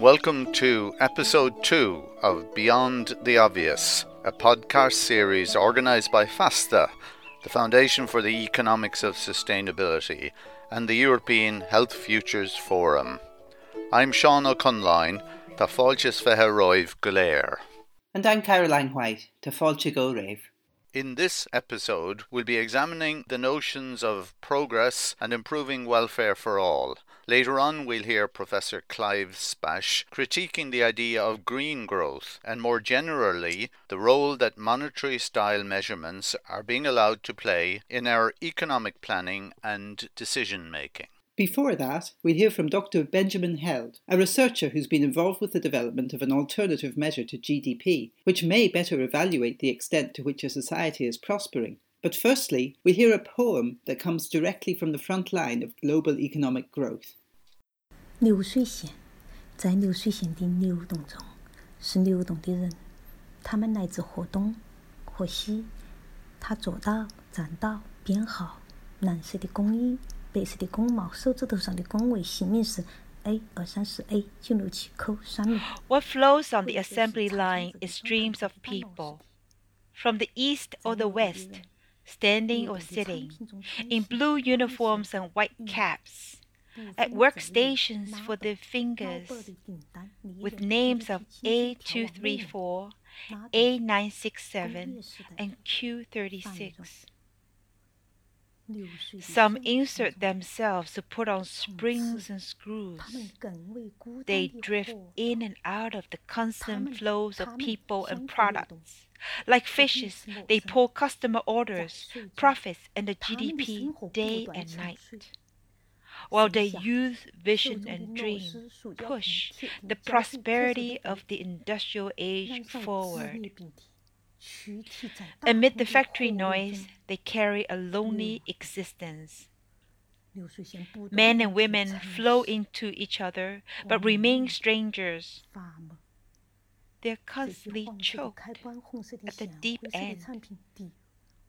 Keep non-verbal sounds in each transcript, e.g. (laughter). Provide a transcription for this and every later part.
Welcome to episode 2 of Beyond the Obvious, a podcast series organised by Feasta, the Foundation for the Economics of Sustainability, and the European Health Futures Forum. I'm Sean O'Conline, tá fáiltes fethe roimh go And I'm Caroline White, tá fáilte go. In this episode, we'll be examining the notions of progress and improving welfare for all. Later on, we'll hear Professor Clive Spash critiquing the idea of green growth and more generally the role that monetary style measurements are being allowed to play in our economic planning and decision making. Before that, we'll hear from Dr. Benjamin Held, a researcher who's been involved with the development of an alternative measure to GDP, which may better evaluate the extent to which a society is prospering. But firstly, we'll hear a poem that comes directly from the front line of global economic growth. 流水线，在流水线的流动中，是流动的人，他们来自河东河西。他坐到、站到、编号，蓝色的工衣。白色的工帽，手指头上的工位，姓名是 A 二三四 A 九六七口三六。What flows on the assembly line is streams of people, from the east or the west, standing or sitting, in blue uniforms and white caps, at workstations for their fingers, with names of A234, A967, and Q36. Some insert themselves to put on springs and screws. They drift in and out of the constant flows of people and products. Like fishes, they pull customer orders, profits, and the GDP day and night. While they use vision and dream, push the prosperity of the industrial age forward. Amid the factory noise, they carry a lonely existence. Men and women flow into each other but remain strangers. They're constantly choked at the deep end.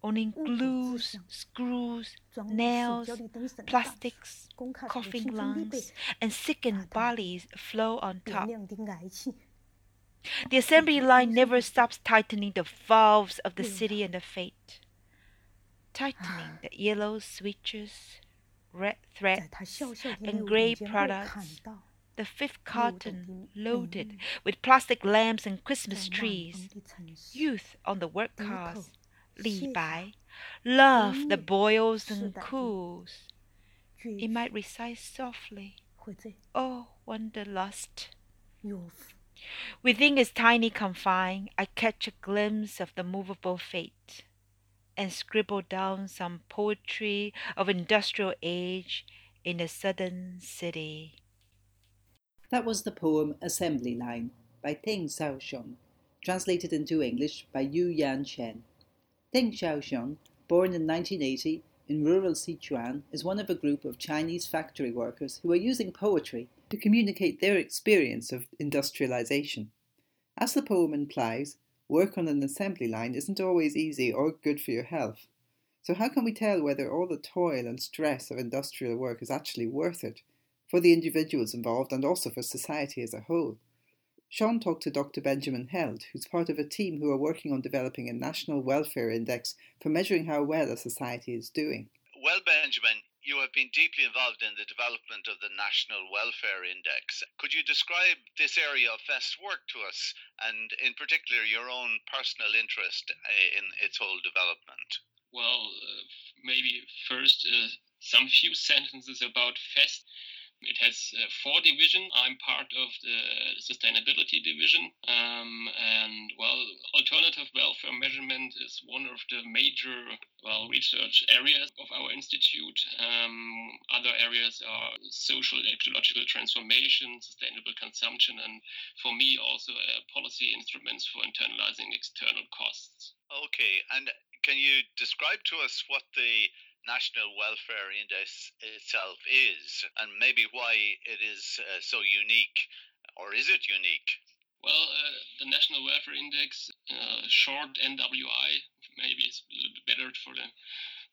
Only glues, screws, nails, plastics, coughing lungs, and sickened bodies flow on top. The assembly line never stops tightening the valves of the city and the fate, tightening the yellow switches, red threads, and gray products. The fifth carton loaded with plastic lamps and Christmas trees. Youth on the work cars. Li Bai. Love that boils and cools. It might recite softly. Oh, wanderlust. Within its tiny confine, I catch a glimpse of the movable fate, and scribble down some poetry of industrial age in a southern city. That was the poem Assembly Line by Zheng Xiaoqiong, translated into English by Yu Yan Chen. Zheng Xiaoqiong, born in 1980 in rural Sichuan, is one of a group of Chinese factory workers who are using poetry to communicate their experience of industrialization. As the poem implies, work on an assembly line isn't always easy or good for your health. So, how can we tell whether all the toil and stress of industrial work is actually worth it for the individuals involved and also for society as a whole? Sean talked to Dr. Benjamin Held, who's part of a team who are working on developing a national welfare index for measuring how well a society is doing. Well, Benjamin, you have been deeply involved in the development of the National Welfare Index. Could you describe this area of FEST work to us, and in particular your own personal interest uh, in its whole development? Well, uh, maybe first uh, some few sentences about FEST. It has uh, four divisions. I'm part of the sustainability division. Um, and, well, alternative welfare measurement is one of the major, well, research areas of our institute. Um, other areas are social ecological transformation, sustainable consumption, and for me, also uh, policy instruments for internalizing external costs. Okay. And can you describe to us what the National Welfare Index itself is, and maybe why it is uh, so unique, or is it unique? Well, uh, the National Welfare Index, uh, short NWI, maybe it's a little bit better for the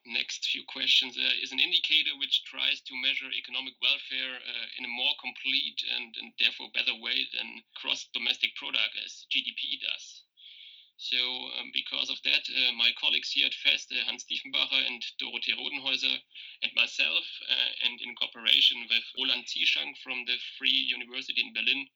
next few questions uh, is an indicator which tries to measure economic welfare uh, in a more complete and, and therefore better way than gross domestic product as GDP does. So, um, because of that, uh, my colleagues here at FEST, uh, Hans Diefenbacher and Dorothee Rodenhäuser, and myself, uh, and in cooperation with Roland Zieschank from the Free University in Berlin,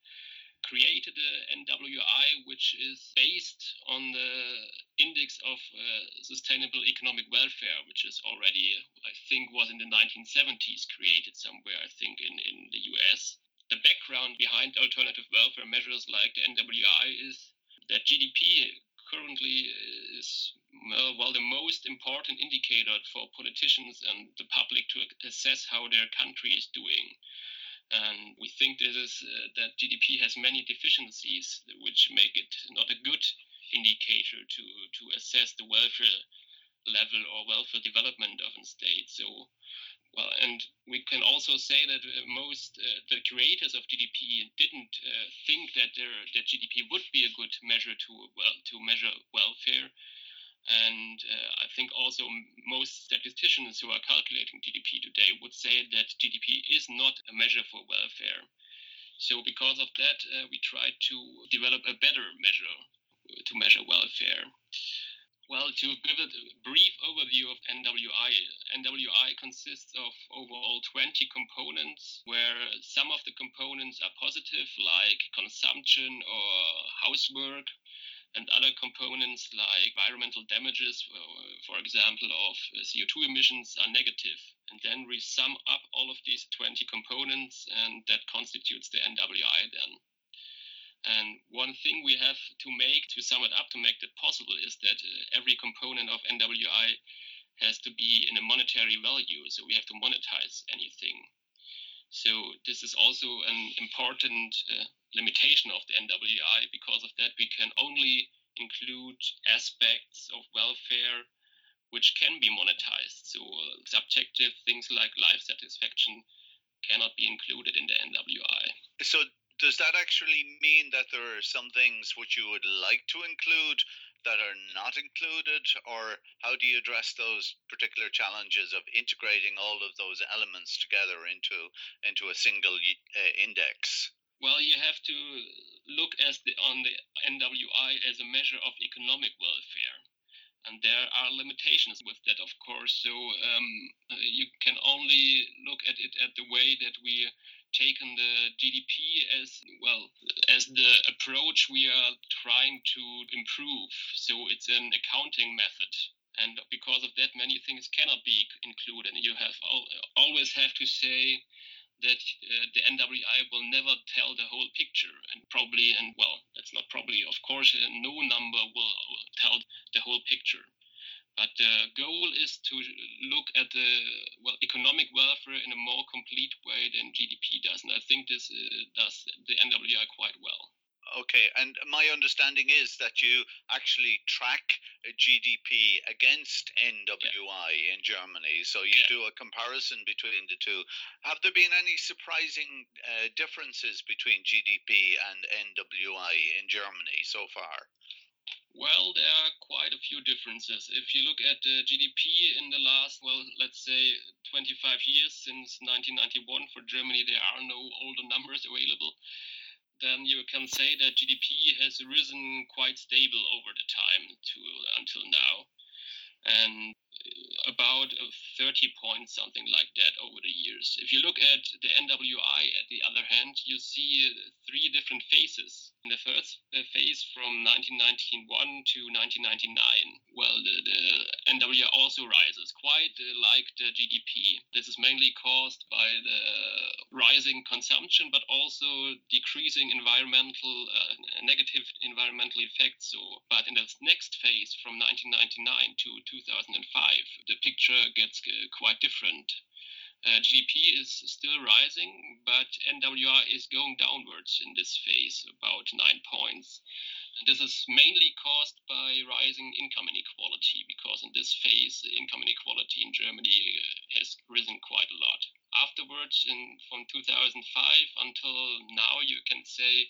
created the NWI which is based on the index of uh, sustainable economic welfare, which is already, I think, was in the 1970s created somewhere, I think, in, in the US. The background behind alternative welfare measures like the NWI is that GDP currently is well the most important indicator for politicians and the public to assess how their country is doing. And we think this is uh, that GDP has many deficiencies, which make it not a good indicator to, to assess the welfare level or welfare development of a state. So, well, and we can also say that uh, most uh, the creators of GDP didn't uh, think that their that GDP would be a good measure to well to measure welfare and uh, I think also most statisticians who are calculating GDP today would say that GDP is not a measure for welfare. So, because of that, uh, we tried to develop a better measure to measure welfare. Well, to give a brief overview of NWI, NWI consists of overall 20 components, where some of the components are positive, like consumption or housework, and other components like environmental damages, for example, of uh, CO2 emissions are negative. And then we sum up all of these 20 components, and that constitutes the NWI then. And one thing we have to make to sum it up to make that possible is that uh, every component of NWI has to be in a monetary value. So we have to monetize anything. So this is also an important uh, limitation of the NWI. Because of that, we can only include aspects of welfare which can be monetized. So uh, subjective things like life satisfaction cannot be included in the NWI. So does that actually mean that there are some things which you would like to include that are not included or how do you address those particular challenges of integrating all of those elements together into into a single uh, index well, you have to look as the, on the NWI as a measure of economic welfare. And there are limitations with that, of course. So um, uh, you can only look at it at the way that we taken the GDP as well as the approach we are trying to improve. So it's an accounting method. And because of that, many things cannot be included. And you have always have to say that uh, the NWI will never tell the whole picture, and probably, and well, that's not probably, of course, no number will, will tell the whole picture. But the goal is to look at the well economic welfare in a more complete way than GDP does, and I think this uh, does the NWI quite well. Okay, and my understanding is that you actually track GDP against NWI yeah. in Germany. So you yeah. do a comparison between the two. Have there been any surprising uh, differences between GDP and NWI in Germany so far? Well, there are quite a few differences. If you look at the GDP in the last, well, let's say 25 years since 1991 for Germany, there are no older numbers available then you can say that GDP has risen quite stable over the time to until now, and about 30 points, something like that, over the years. If you look at the NWI, at the other hand, you see three different phases. In the first uh, phase from 1991 to 1999, well, the, the NWI also rises, quite uh, like the GDP. This is mainly caused by the rising consumption, but also decreasing environmental, uh, negative environmental effects. So, but in the next phase from 1999 to 2005, the picture gets uh, quite different. Uh, GDP is still rising, but NWI is going downwards in this phase, about nine points. And this is mainly caused by rising income inequality, because in this phase, income inequality in Germany uh, has risen quite a lot. Afterwards, in, from 2005 until now, you can say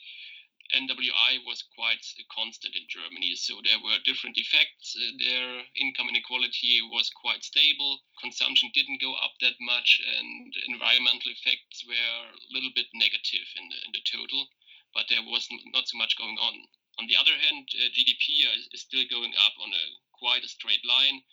NWI was quite constant in Germany. So there were different effects. Uh, their income inequality was quite stable. Consumption didn't go up that much, and environmental effects were a little bit negative in the, in the total, but there was not so much going on. On the other hand, uh, GDP is still going up on a quite a straight line.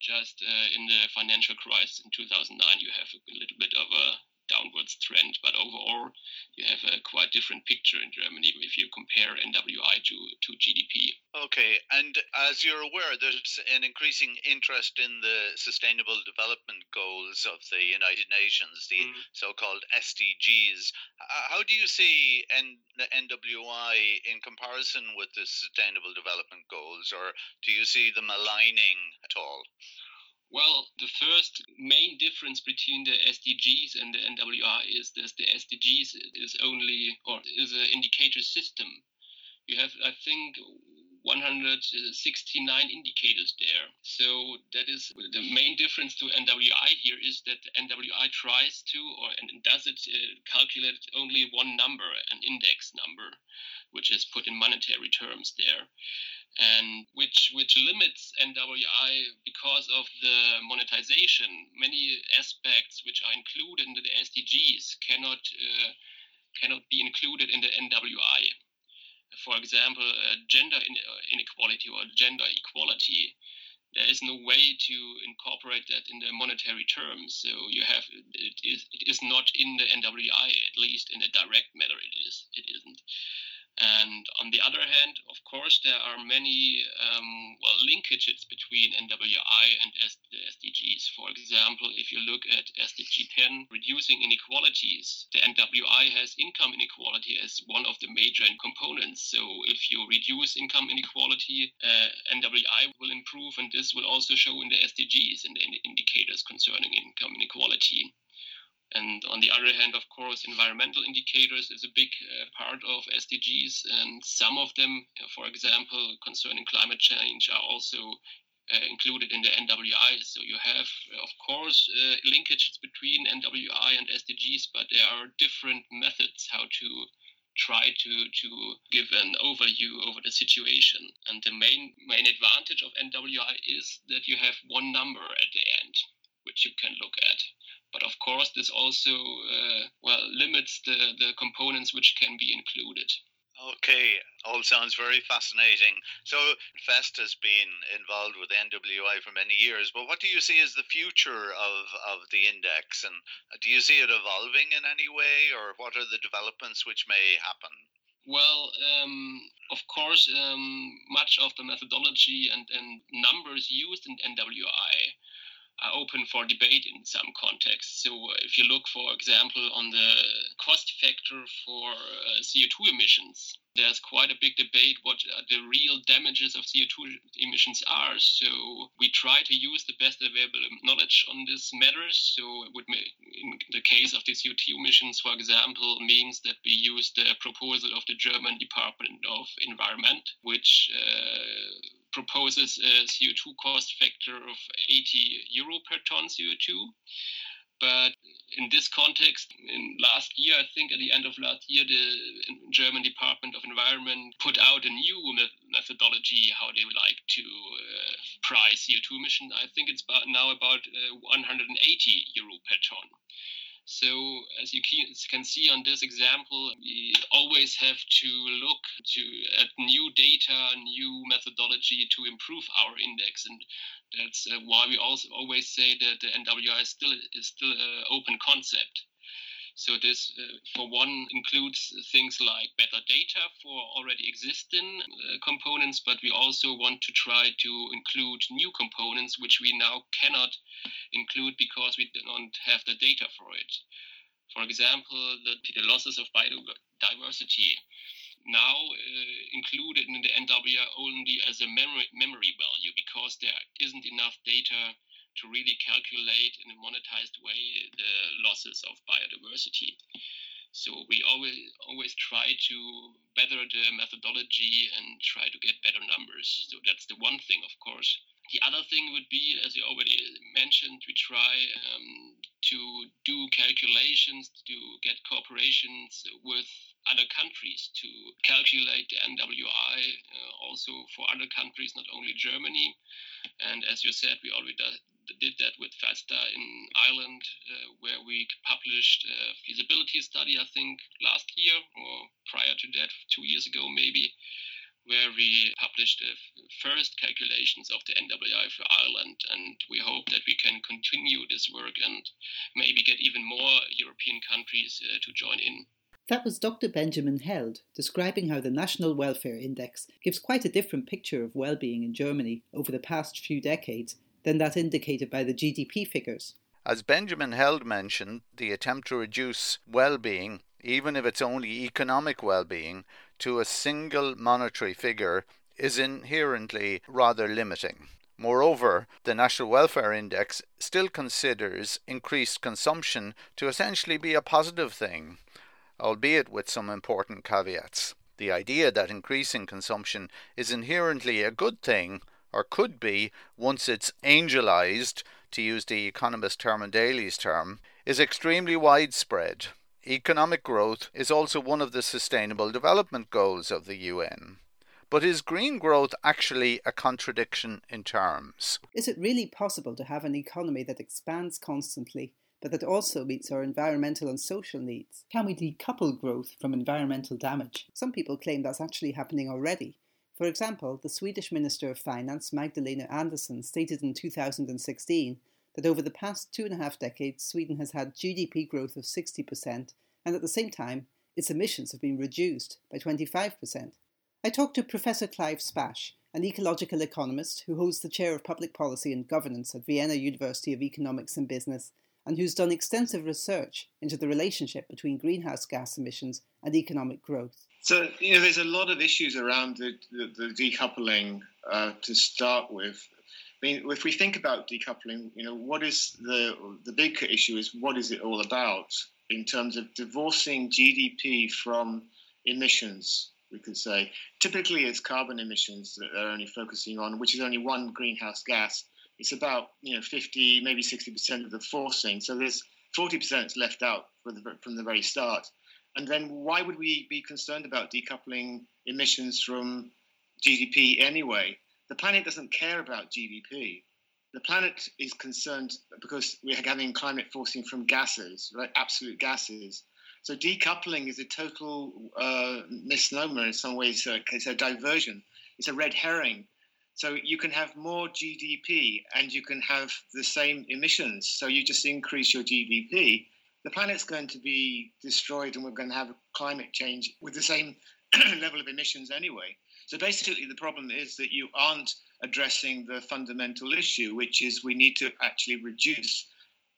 Just uh, in the financial crisis in 2009, you have a little bit of a downwards trend. But overall, you have a quite different picture in Germany if you compare NWI to, to GDP. Okay, and as you're aware, there's an increasing interest in the Sustainable Development Goals of the United Nations, the mm. so-called SDGs. How do you see N- the NWI in comparison with the Sustainable Development Goals, or do you see them aligning at all? Well, the first main difference between the SDGs and the NWI is that the SDGs is only or is an indicator system. You have, I think, 169 indicators there. So that is the main difference to NWI here is that NWI tries to or and does it uh, calculate only one number, an index number, which is put in monetary terms there and which which limits NWI because of the monetization. Many aspects which are included in the SDGs cannot uh, cannot be included in the NWI. For example, uh, gender inequality or gender equality. There is no way to incorporate that in the monetary terms. So you have it is it is not in the NWI at least in a direct manner. It is it isn't. And on the other hand, of course, there are many um, well linkages between NWI and the SDGs. For example, if you look at SDG 10, reducing inequalities, the NWI has income inequality as one of the major components. So if you reduce income inequality, uh, NWI will improve, and this will also show in the SDGs and the indicators concerning income inequality. And on the other hand, of course, environmental indicators is a big uh, part of SDGs, and some of them, for example, concerning climate change, are also uh, included in the NWI. So you have, of course, uh, linkages between NWI and SDGs, but there are different methods how to try to to give an overview over the situation. And the main main advantage of NWI is that you have one number at the end, which you can look at. But of course, this also uh, well limits the, the components which can be included. Okay, all sounds very fascinating. So, FEST has been involved with NWI for many years, but what do you see as the future of, of the index? And do you see it evolving in any way, or what are the developments which may happen? Well, um, of course, um, much of the methodology and, and numbers used in NWI are open for debate in some contexts. So, if you look, for example, on the cost factor for uh, CO2 emissions, there's quite a big debate what the real damages of CO2 emissions are. So, we try to use the best available knowledge on this matters. So, it would in the case of the CO2 emissions, for example, means that we use the proposal of the German Department of Environment, which uh, proposes a CO2 cost factor of 80 euro per ton CO2. But in this context, in last year, I think at the end of last year, the German Department of Environment put out a new methodology how they would like to uh, price CO2 emissions. I think it's about now about uh, 180 euro per ton. So as you can see on this example, we always have to look to at new data, new methodology to improve our index, and that's uh, why we also always say that the NWI is still is still an open concept. So this, uh, for one, includes things like better data for already existing uh, components, but we also want to try to include new components which we now cannot include because we don't have the data for it. For example, the, the losses of biodiversity now uh, included in the NWI only as a memory, memory value because there isn't enough data to really calculate in a monetized way the losses of biodiversity. So we always always try to better the methodology and try to get better numbers. So that's the one thing, of course. The other thing would be, as you already mentioned, we try um, to do calculations to get corporations with other countries to calculate the NWI uh, also for other countries, not only Germany. And as you said, we already did that with Feasta in Ireland, uh, where we published a feasibility study, I think, last year or prior to that, two years ago maybe, where we published the first calculations of the NWI for Ireland. And we hope that we can continue this work and maybe get even more European countries uh, to join in. That was Dr. Benjamin Held describing how the National Welfare Index gives quite a different picture of well-being in Germany over the past few decades than that indicated by the GDP figures. As Benjamin Held mentioned, the attempt to reduce well-being, even if it's only economic well-being, to a single monetary figure is inherently rather limiting. Moreover, the National Welfare Index still considers increased consumption to essentially be a positive thing, albeit with some important caveats. The idea that increasing consumption is inherently a good thing, or could be once it's angelized, to use the economist Herman Daly's term, is extremely widespread. Economic growth is also one of the Sustainable Development Goals of the UN. But is green growth actually a contradiction in terms? Is it really possible to have an economy that expands constantly but that also meets our environmental and social needs? Can we decouple growth from environmental damage? Some people claim that's actually happening already. For example, the Swedish Minister of Finance, Magdalena Andersson, stated in 2016 that over the past two and a half decades, Sweden has had GDP growth of 60%, and at the same time, its emissions have been reduced by 25%. I talked to Professor Clive Spash, an ecological economist who holds the chair of public policy and governance at Vienna University of Economics and Business and who's done extensive research into the relationship between greenhouse gas emissions and economic growth. So, you know, there's a lot of issues around the, the, the decoupling uh, to start with. I mean, if we think about decoupling, you know, what is the the big issue is what is it all about in terms of divorcing GDP from emissions? We could say typically it's carbon emissions that they're only focusing on, which is only one greenhouse gas it's about you know 50 maybe 60 percent of the forcing. So there's 40 percent left out the, from the very start. And then why would we be concerned about decoupling emissions from gdp anyway? The planet doesn't care about gdp the planet is concerned because we're having climate forcing from gases right? Absolute gases. So decoupling is a total uh, misnomer in some ways. It's a diversion. It's a red herring so you can have more GDP and you can have the same emissions. So you just increase your GDP. The planet's going to be destroyed and we're going to have climate change with the same (clears throat) level of emissions anyway. So basically, the problem is that you aren't addressing the fundamental issue, which is we need to actually reduce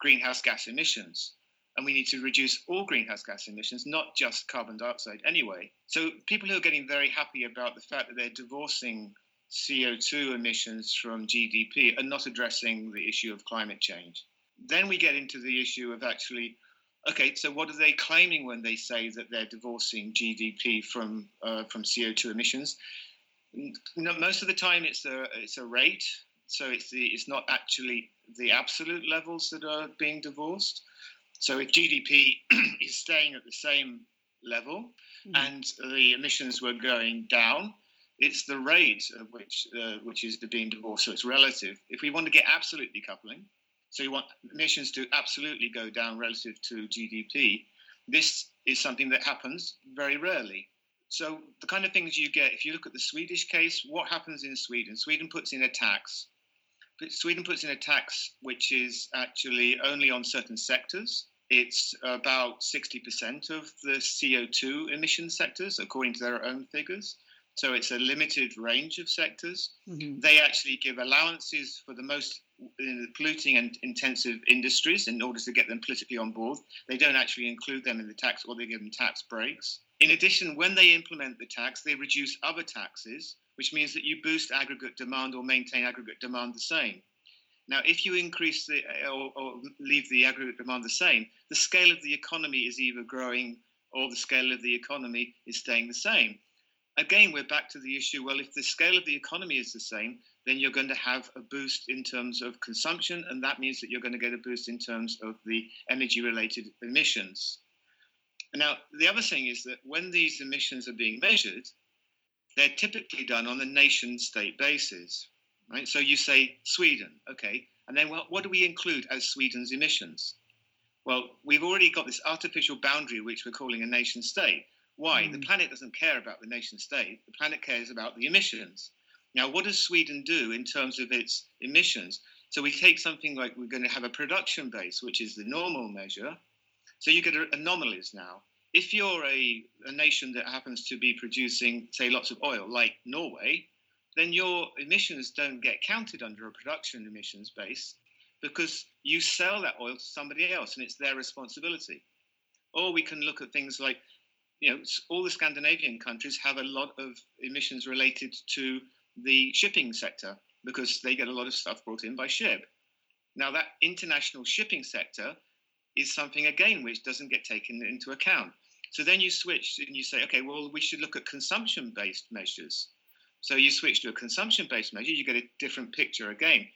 greenhouse gas emissions. And we need to reduce all greenhouse gas emissions, not just carbon dioxide anyway. So people who are getting very happy about the fact that they're divorcing CO2 emissions from GDP and not addressing the issue of climate change. Then we get into the issue of actually, okay, so what are they claiming when they say that they're divorcing GDP from uh, from CO2 emissions? most of the time, it's a it's a rate, so it's the it's not actually the absolute levels that are being divorced. So if GDP (clears throat) is staying at the same level mm. and the emissions were going down, it's the rate of which uh, which is being divorced, so it's relative. If we want to get absolute decoupling, so you want emissions to absolutely go down relative to GDP, this is something that happens very rarely. So the kind of things you get, if you look at the Swedish case, what happens in Sweden? Sweden puts in a tax. Sweden puts in a tax which is actually only on certain sectors. It's about 60% of the CO2 emission sectors, according to their own figures. So it's a limited range of sectors. Mm-hmm. They actually give allowances for the most polluting and intensive industries in order to get them politically on board. They don't actually include them in the tax or they give them tax breaks. In addition, when they implement the tax, they reduce other taxes, which means that you boost aggregate demand or maintain aggregate demand the same. Now, if you increase the or, or leave the aggregate demand the same, the scale of the economy is either growing or the scale of the economy is staying the same again, we're back to the issue well, if the scale of the economy is the same, then you're going to have a boost in terms of consumption, and that means that you're going to get a boost in terms of the energy related emissions. now, the other thing is that when these emissions are being measured, they're typically done on a nation state basis, right? So you say Sweden, okay, and then what, what do we include as Sweden's emissions? Well, we've already got this artificial boundary which we're calling a nation state. Why? Mm. The planet doesn't care about the nation state, the planet cares about the emissions. Now, what does Sweden do in terms of its emissions? So we take something like we're going to have a production base, which is the normal measure. So you get anomalies now. If you're a, a nation that happens to be producing, say, lots of oil, like Norway, then your emissions don't get counted under a production emissions base because you sell that oil to somebody else and it's their responsibility. Or we can look at things like, you know, all the Scandinavian countries have a lot of emissions related to the shipping sector because they get a lot of stuff brought in by ship. Now, that international shipping sector is something, again, which doesn't get taken into account. So then you switch and you say, okay, well, we should look at consumption based measures. So you switch to a consumption based measure, you get a different picture again.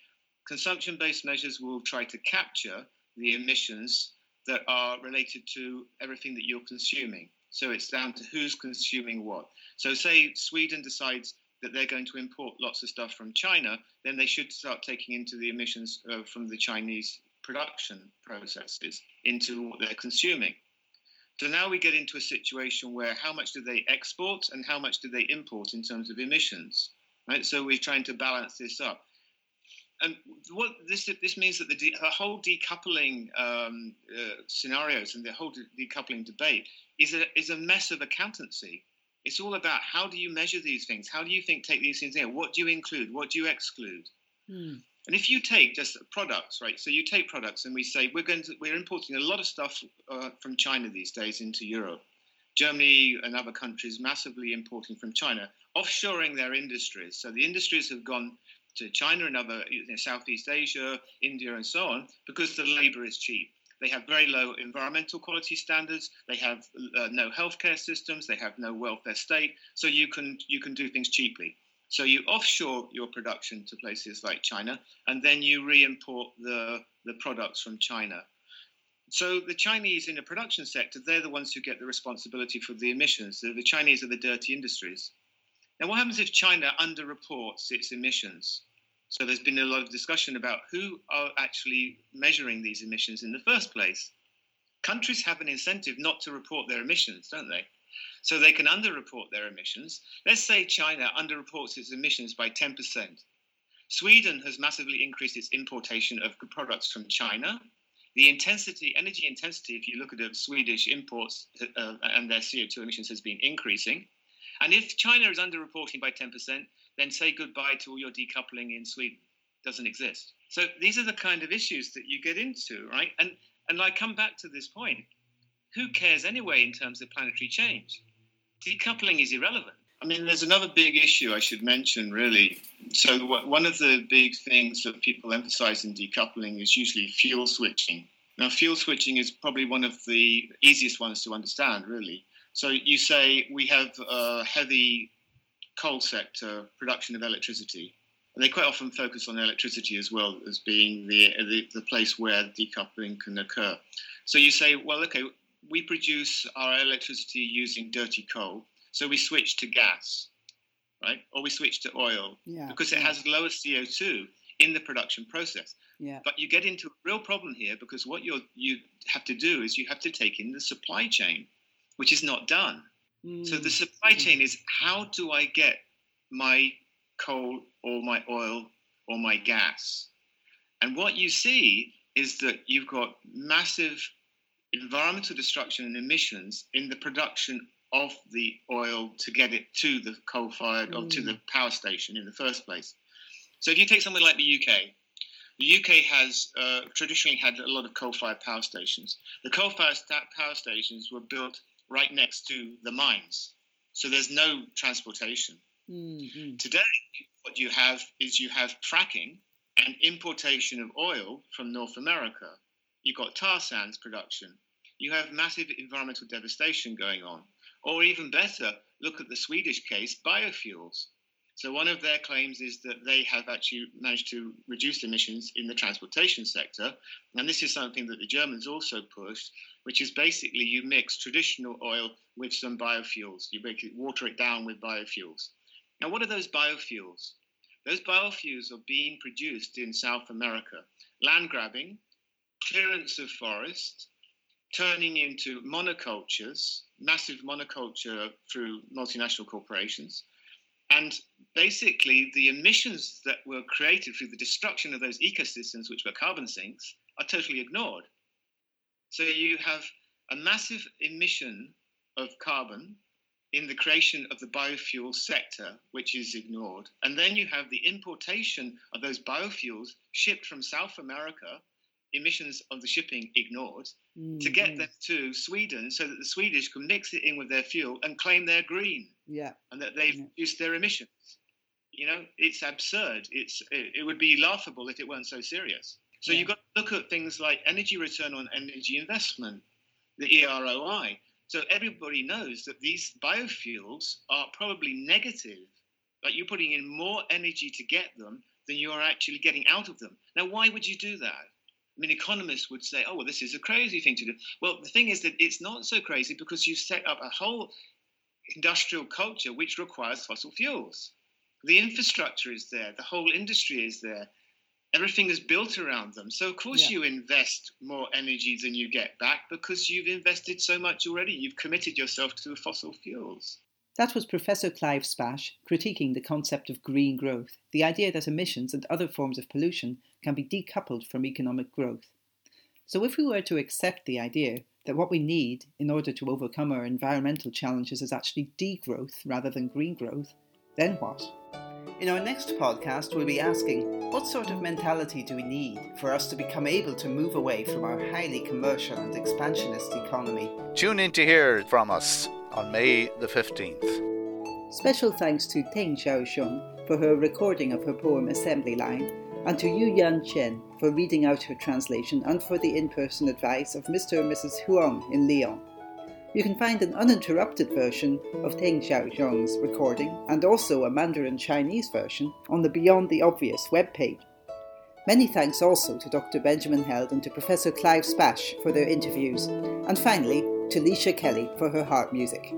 Consumption based measures will try to capture the emissions that are related to everything that you're consuming. So it's down to who's consuming what. So, say Sweden decides that they're going to import lots of stuff from China, then they should start taking into the emissions uh, from the Chinese production processes into what they're consuming. So now we get into a situation where how much do they export and how much do they import in terms of emissions, right? So we're trying to balance this up. And what this this means that the, de- the whole decoupling um, uh, scenarios and the whole de- decoupling debate is a is a mess of accountancy it's all about how do you measure these things? How do you think take these things in? What do you include? What do you exclude? Mm. And if you take just products, right? So you take products, and we say we're going to we're importing a lot of stuff uh, from China these days into Europe. Germany and other countries massively importing from China, offshoring their industries. So the industries have gone to China and other you know, Southeast Asia, India, and so on because the labor is cheap. They have very low environmental quality standards. They have uh, no healthcare systems. They have no welfare state. So you can you can do things cheaply. So you offshore your production to places like China, and then you re-import the the products from China. So the Chinese in the production sector, they're the ones who get the responsibility for the emissions. The, the Chinese are the dirty industries. Now, what happens if China underreports its emissions? So there's been a lot of discussion about who are actually measuring these emissions in the first place. Countries have an incentive not to report their emissions, don't they? So they can underreport their emissions. Let's say China underreports its emissions by 10%. Sweden has massively increased its importation of products from China. The intensity, energy intensity, if you look at the Swedish imports uh, and their CO2 emissions, has been increasing. And if China is underreporting by 10%, then say goodbye to all your decoupling in Sweden. It Doesn't exist. So these are the kind of issues that you get into, right? And and I come back to this point. Who cares anyway in terms of planetary change? Decoupling is irrelevant. I mean, there's another big issue I should mention, really. So, one of the big things that people emphasize in decoupling is usually fuel switching. Now, fuel switching is probably one of the easiest ones to understand, really. So, you say we have a heavy coal sector production of electricity. And they quite often focus on electricity as well as being the, the, the place where decoupling can occur. So you say, well, okay, we produce our electricity using dirty coal, so we switch to gas, right? Or we switch to oil yeah, because it yeah. has lower CO2 in the production process. Yeah. But you get into a real problem here because what you you have to do is you have to take in the supply chain, which is not done. So the mm. supply chain is how do I get my coal or my oil or my gas? And what you see is that you've got massive environmental destruction and emissions in the production of the oil to get it to the coal fired mm. or to the mm. power station in the first place. So if you take somewhere like the UK, the UK has uh, traditionally had a lot of coal fired power stations. The coal fired power stations were built right next to the mines. So there's no transportation. Mm-hmm. Today, what you have is you have fracking and importation of oil from North America. You've got tar sands production. You have massive environmental devastation going on. Or even better, look at the Swedish case biofuels. So one of their claims is that they have actually managed to reduce emissions in the transportation sector, and this is something that the Germans also pushed, which is basically you mix traditional oil with some biofuels. You make it, water it down with biofuels. Now, what are those biofuels? Those biofuels are being produced in South America. Land grabbing, clearance of forest, turning into monocultures, massive monoculture through multinational corporations, and basically, the emissions that were created through the destruction of those ecosystems, which were carbon sinks, are totally ignored. So you have a massive emission of carbon in the creation of the biofuel sector, which is ignored. And then you have the importation of those biofuels shipped from South America, emissions of the shipping ignored, mm-hmm. to get mm-hmm. them to Sweden so that the Swedish can mix it in with their fuel and claim they're green yeah and that they've yeah. reduced their emissions you know it's absurd it's it, it, would be laughable if it weren't so serious so yeah. you've got to look at things like energy return on energy investment the eroi so everybody knows that these biofuels are probably negative like you're putting in more energy to get them than you are actually getting out of them now why would you do that I mean, economists would say, oh, well, this is a crazy thing to do. Well, the thing is that it's not so crazy because you've set up a whole industrial culture which requires fossil fuels. The infrastructure is there, the whole industry is there, everything is built around them. So, of course, yeah. you invest more energy than you get back because you've invested so much already. You've committed yourself to fossil fuels. That was Professor Clive Spash critiquing the concept of green growth, the idea that emissions and other forms of pollution can be decoupled from economic growth. So, if we were to accept the idea that what we need in order to overcome our environmental challenges is actually degrowth rather than green growth, then what? In our next podcast, we'll be asking what sort of mentality do we need for us to become able to move away from our highly commercial and expansionist economy? Tune in to hear from us on May the 15th. Special thanks to Zheng Xiaoqiong for her recording of her poem Assembly Line and to Yu Yan Chen for reading out her translation and for the in person advice of Mr. and Mrs. Huang in Lyon. You can find an uninterrupted version of Zheng Xiaoqiong's recording and also a Mandarin Chinese version on the Beyond the Obvious webpage. Many thanks also to Dr. Benjamin Held and to Professor Clive Spash for their interviews, and finally to Leisha Kelly for her harp music.